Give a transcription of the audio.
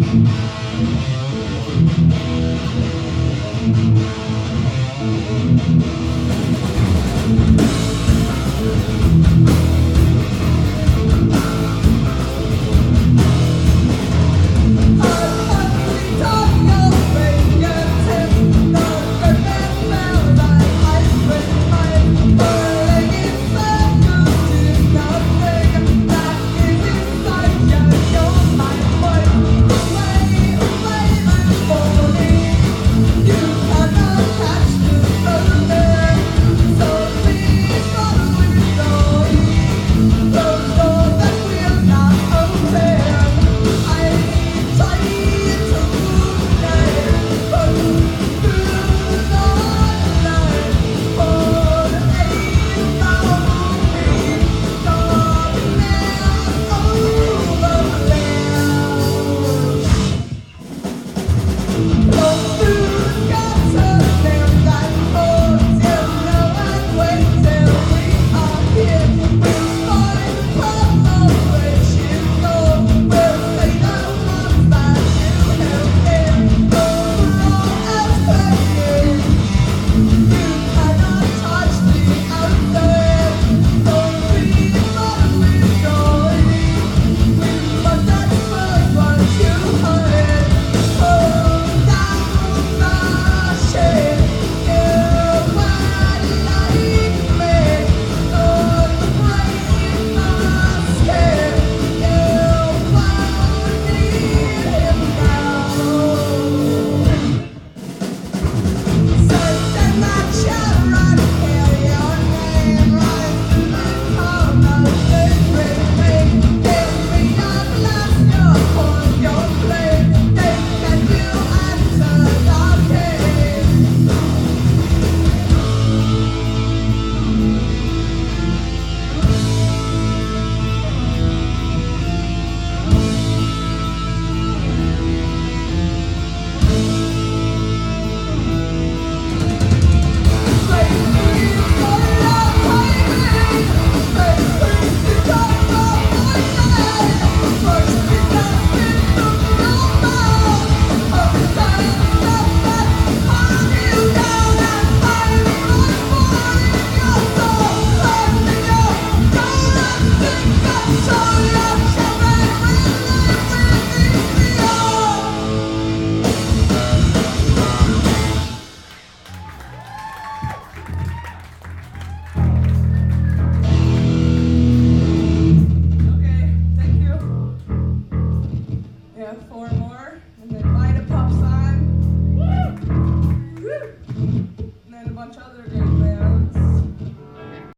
bunch each other.